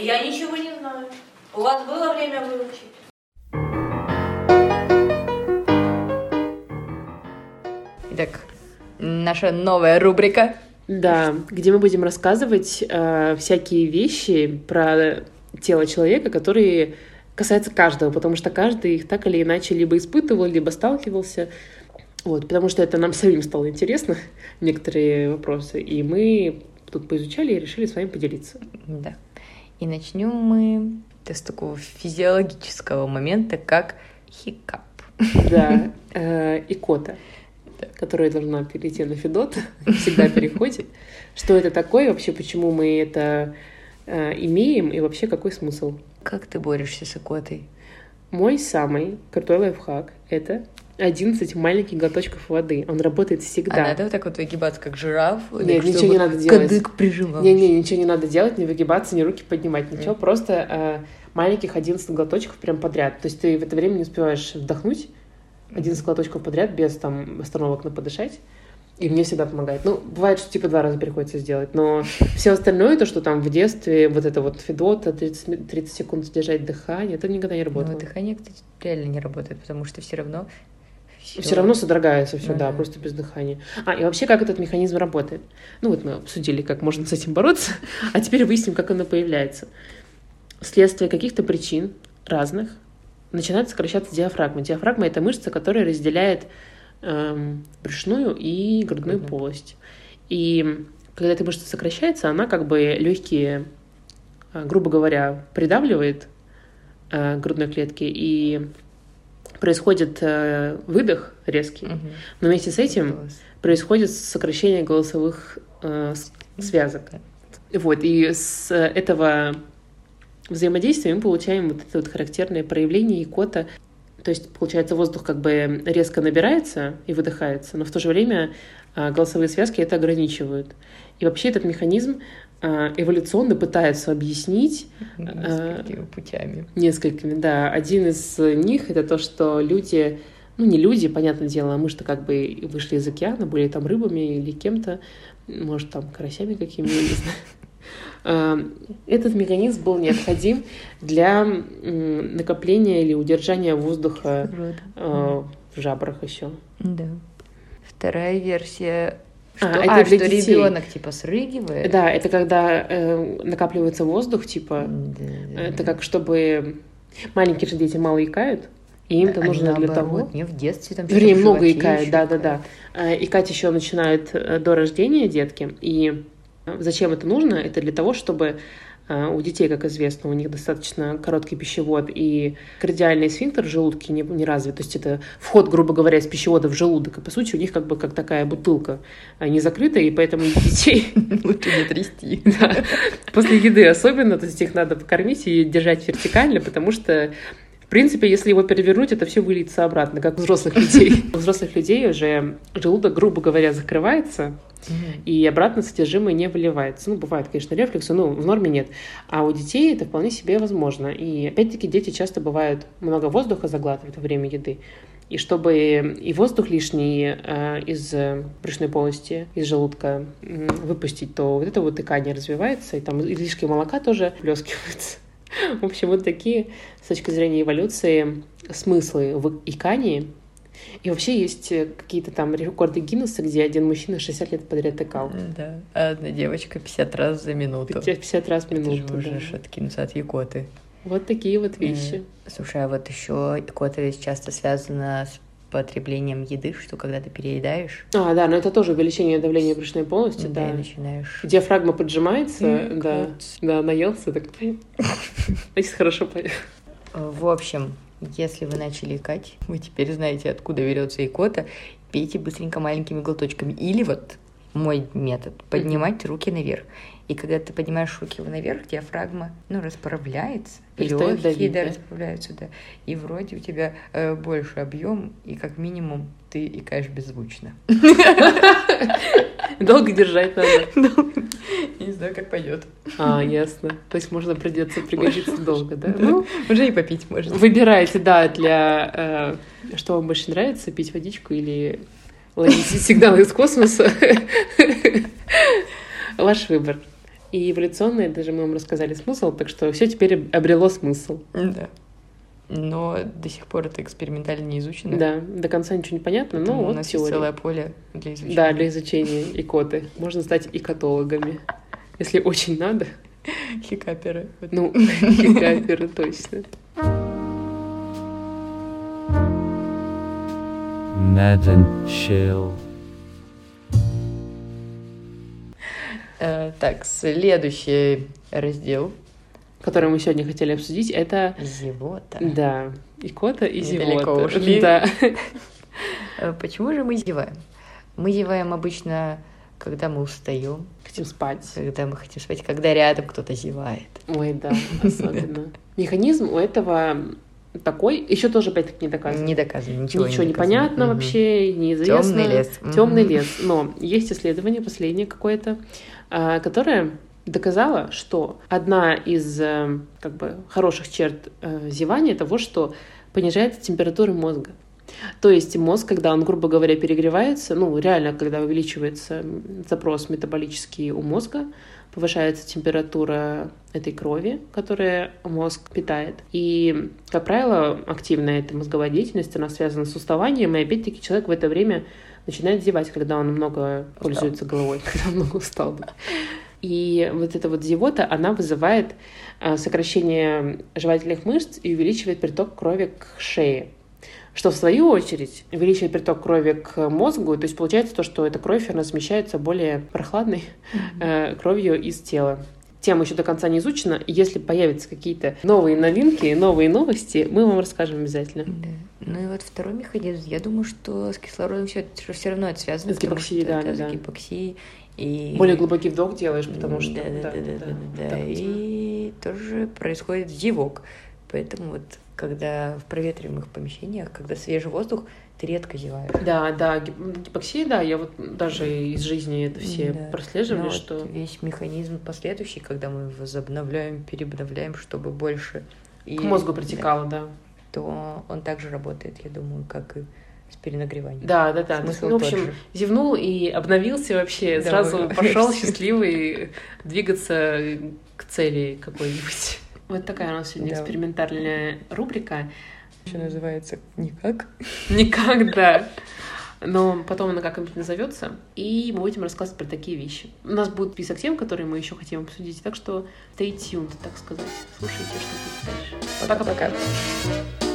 Я ничего не знаю. У вас было время выучить? Итак, наша новая рубрика. Да, где мы будем рассказывать э, всякие вещи про тело человека, которые касаются каждого, потому что каждый их так или иначе либо испытывал, либо сталкивался. Вот, потому что это нам самим стало интересно, некоторые вопросы, и мы тут поизучали и решили с вами поделиться. Да. И начнем мы с такого физиологического момента, как хикап. Да, э, икота, которая должна перейти на Федот, всегда переходит. Что это такое, вообще почему мы это э, имеем и вообще какой смысл? Как ты борешься с икотой? Мой самый крутой лайфхак — это 11 маленьких глоточков воды. Он работает всегда. А надо вот так вот выгибаться, как жираф? Нет, ничего не надо делать. Кадык прижимал. Не-не, ничего не надо делать, не выгибаться, ни руки поднимать, ничего. Mm. Просто э, маленьких 11 глоточков прям подряд. То есть ты в это время не успеваешь вдохнуть 11 глоточков подряд без там остановок на подышать. И мне всегда помогает. Ну, бывает, что типа два раза приходится сделать, но все остальное, то, что там в детстве, вот это вот федота, 30, 30 секунд держать дыхание, это никогда не работало. Ну, дыхание, кстати, реально не работает, потому что все равно все, все равно содрогается все, да, да, просто без дыхания. А, и вообще, как этот механизм работает? Ну, вот мы обсудили, как можно с этим бороться, а теперь выясним, как оно появляется. Вследствие каких-то причин разных начинает сокращаться диафрагма. Диафрагма — это мышца, которая разделяет эм, брюшную и грудную mm-hmm. полость. И когда эта мышца сокращается, она как бы легкие, э, грубо говоря, придавливает э, грудной клетки и происходит э, выдох резкий, угу. но вместе с этим Голос. происходит сокращение голосовых э, связок. Вот, и с этого взаимодействия мы получаем вот это вот характерное проявление икота. То есть, получается, воздух как бы резко набирается и выдыхается, но в то же время э, голосовые связки это ограничивают. И вообще этот механизм Э, эволюционно пытаются объяснить э, несколькими путями. Несколькими, да. Один из них это то, что люди, ну не люди, понятное дело, а мы что как бы вышли из океана, были там рыбами или кем-то, может там карасями какими-то, не знаю. Э, этот механизм был необходим для накопления или удержания воздуха в жабрах еще. Да. Вторая версия что, а, это а, что ребенок типа срыгивает? Да, это когда э, накапливается воздух, типа. Да, да, это как чтобы маленькие же дети мало икают. И им это нужно наоборот, для того. Не в детстве там. Вернее, много икают, да, да, да. Э, икать еще начинают э, до рождения детки. И зачем это нужно? Это для того, чтобы а, у детей, как известно, у них достаточно короткий пищевод, и кардиальный сфинктер в желудке не, не развит. То есть это вход, грубо говоря, из пищевода в желудок. И, по сути, у них как бы как такая бутылка а, не закрытая, и поэтому детей... Лучше не трясти. После еды особенно, то есть их надо покормить и держать вертикально, потому что в принципе, если его перевернуть, это все выльется обратно, как у взрослых людей. У взрослых людей уже желудок, грубо говоря, закрывается, и обратно содержимое не выливается. Ну, бывает, конечно, рефлюксы, но в норме нет. А у детей это вполне себе возможно. И опять-таки дети часто бывают много воздуха заглатывают во время еды. И чтобы и воздух лишний э, из брюшной полости, из желудка э, выпустить, то вот это вот икание развивается, и там излишки молока тоже плескиваются. В общем, вот такие, с точки зрения эволюции, смыслы в икании и вообще есть э, какие-то там рекорды Гиннесса, где один мужчина 60 лет подряд тыкал. Да, а одна девочка 50 раз за минуту. 50 раз в минуту, Это же можешь да. откинуться от якоты. Вот такие вот вещи. Слушай, а вот еще икота ведь часто связана с потреблением еды, что когда ты переедаешь. А, да, но это тоже увеличение давления брюшной полости, да. Да, начинаешь. Диафрагма поджимается, mm, да, да, наелся, так, значит, хорошо поел. В общем, если вы начали икать, вы теперь знаете, откуда берется икота. Пейте быстренько маленькими глоточками. Или вот мой метод — поднимать руки наверх. И когда ты поднимаешь руки наверх, диафрагма, ну, расправляется. Легкие, давить, да, да, расправляются, да. И вроде у тебя э, больше объем, и как минимум ты икаешь беззвучно. Долго держать надо. Не знаю, как пойдет. А, ясно. То есть можно придется пригодиться долго, да? Ну, уже и попить можно. Выбирайте, да, для... Э, что вам больше нравится, пить водичку или ловить сигналы из космоса. Ваш выбор. И эволюционный, даже мы вам рассказали смысл, так что все теперь обрело смысл. Да. Но до сих пор это экспериментально не изучено. Да, до конца ничего не понятно, но вот у нас теория. есть целое поле для изучения. Да, для изучения икоты. Можно стать икотологами, если очень надо. хикаперы. Ну, хикаперы точно. Ned and так, следующий раздел. Который мы сегодня хотели обсудить, это, Зевота. да, икота и зевота. Да. Э, Почему же мы зеваем? Мы зеваем обычно, когда мы устаем, Хотим спать. когда мы хотим спать, когда рядом кто-то зевает. Ой, да, особенно. Механизм у этого такой, еще тоже опять-таки не доказан. Не доказано, ничего, Ничего не, доказано. понятно Мгм. вообще, неизвестно. Темный лес. Темный Мгм. лес. Но есть исследование последнее какое-то, а, которое доказало, что одна из э, как бы хороших черт э, зевания того, что понижается температура мозга. То есть мозг, когда он, грубо говоря, перегревается, ну, реально, когда увеличивается запрос метаболический у мозга, повышается температура этой крови, которая мозг питает. И, как правило, активная эта мозговая деятельность, она связана с уставанием, и опять-таки человек в это время начинает зевать, когда он много пользуется головой, когда много устал. да. И вот эта вот зевота, она вызывает а, сокращение жевательных мышц и увеличивает приток крови к шее. Что в свою очередь увеличивает приток крови к мозгу, то есть получается то, что эта кровь, она смещается более прохладной э, кровью из тела. Тема еще до конца не изучена, если появятся какие-то новые новинки, новые новости, мы вам расскажем обязательно. Да. Ну и вот второй механизм, я думаю, что с кислородом все, все равно это связано. С гипоксией, да, это да. С гипоксией. И... Более глубокий вдох делаешь, потому что... Да, да, да, да, да, да. да. И тоже происходит зевок. Поэтому вот когда в проветриваемых помещениях, когда свежий воздух, ты редко зеваешь. Да, да, гип- гипоксия, да, я вот даже из жизни это все Да. прослеживали, Но вот что... весь механизм последующий, когда мы возобновляем, переобновляем, чтобы больше и- К мозгу да, притекало, да. то он также работает, я думаю, как и с перенагреванием. Да, да, да. Смысл ну, в общем, же. зевнул и обновился вообще, Да, сразу пошел счастливый двигаться к цели какой-нибудь. Вот такая у нас сегодня Да. экспериментальная рубрика. Еще называется никак. Никогда. Но потом она как-нибудь назовется, и мы будем рассказывать про такие вещи. У нас будет список тем, которые мы еще хотим обсудить, так что stay tuned, так сказать. Слушайте, что будет дальше. Пока-пока.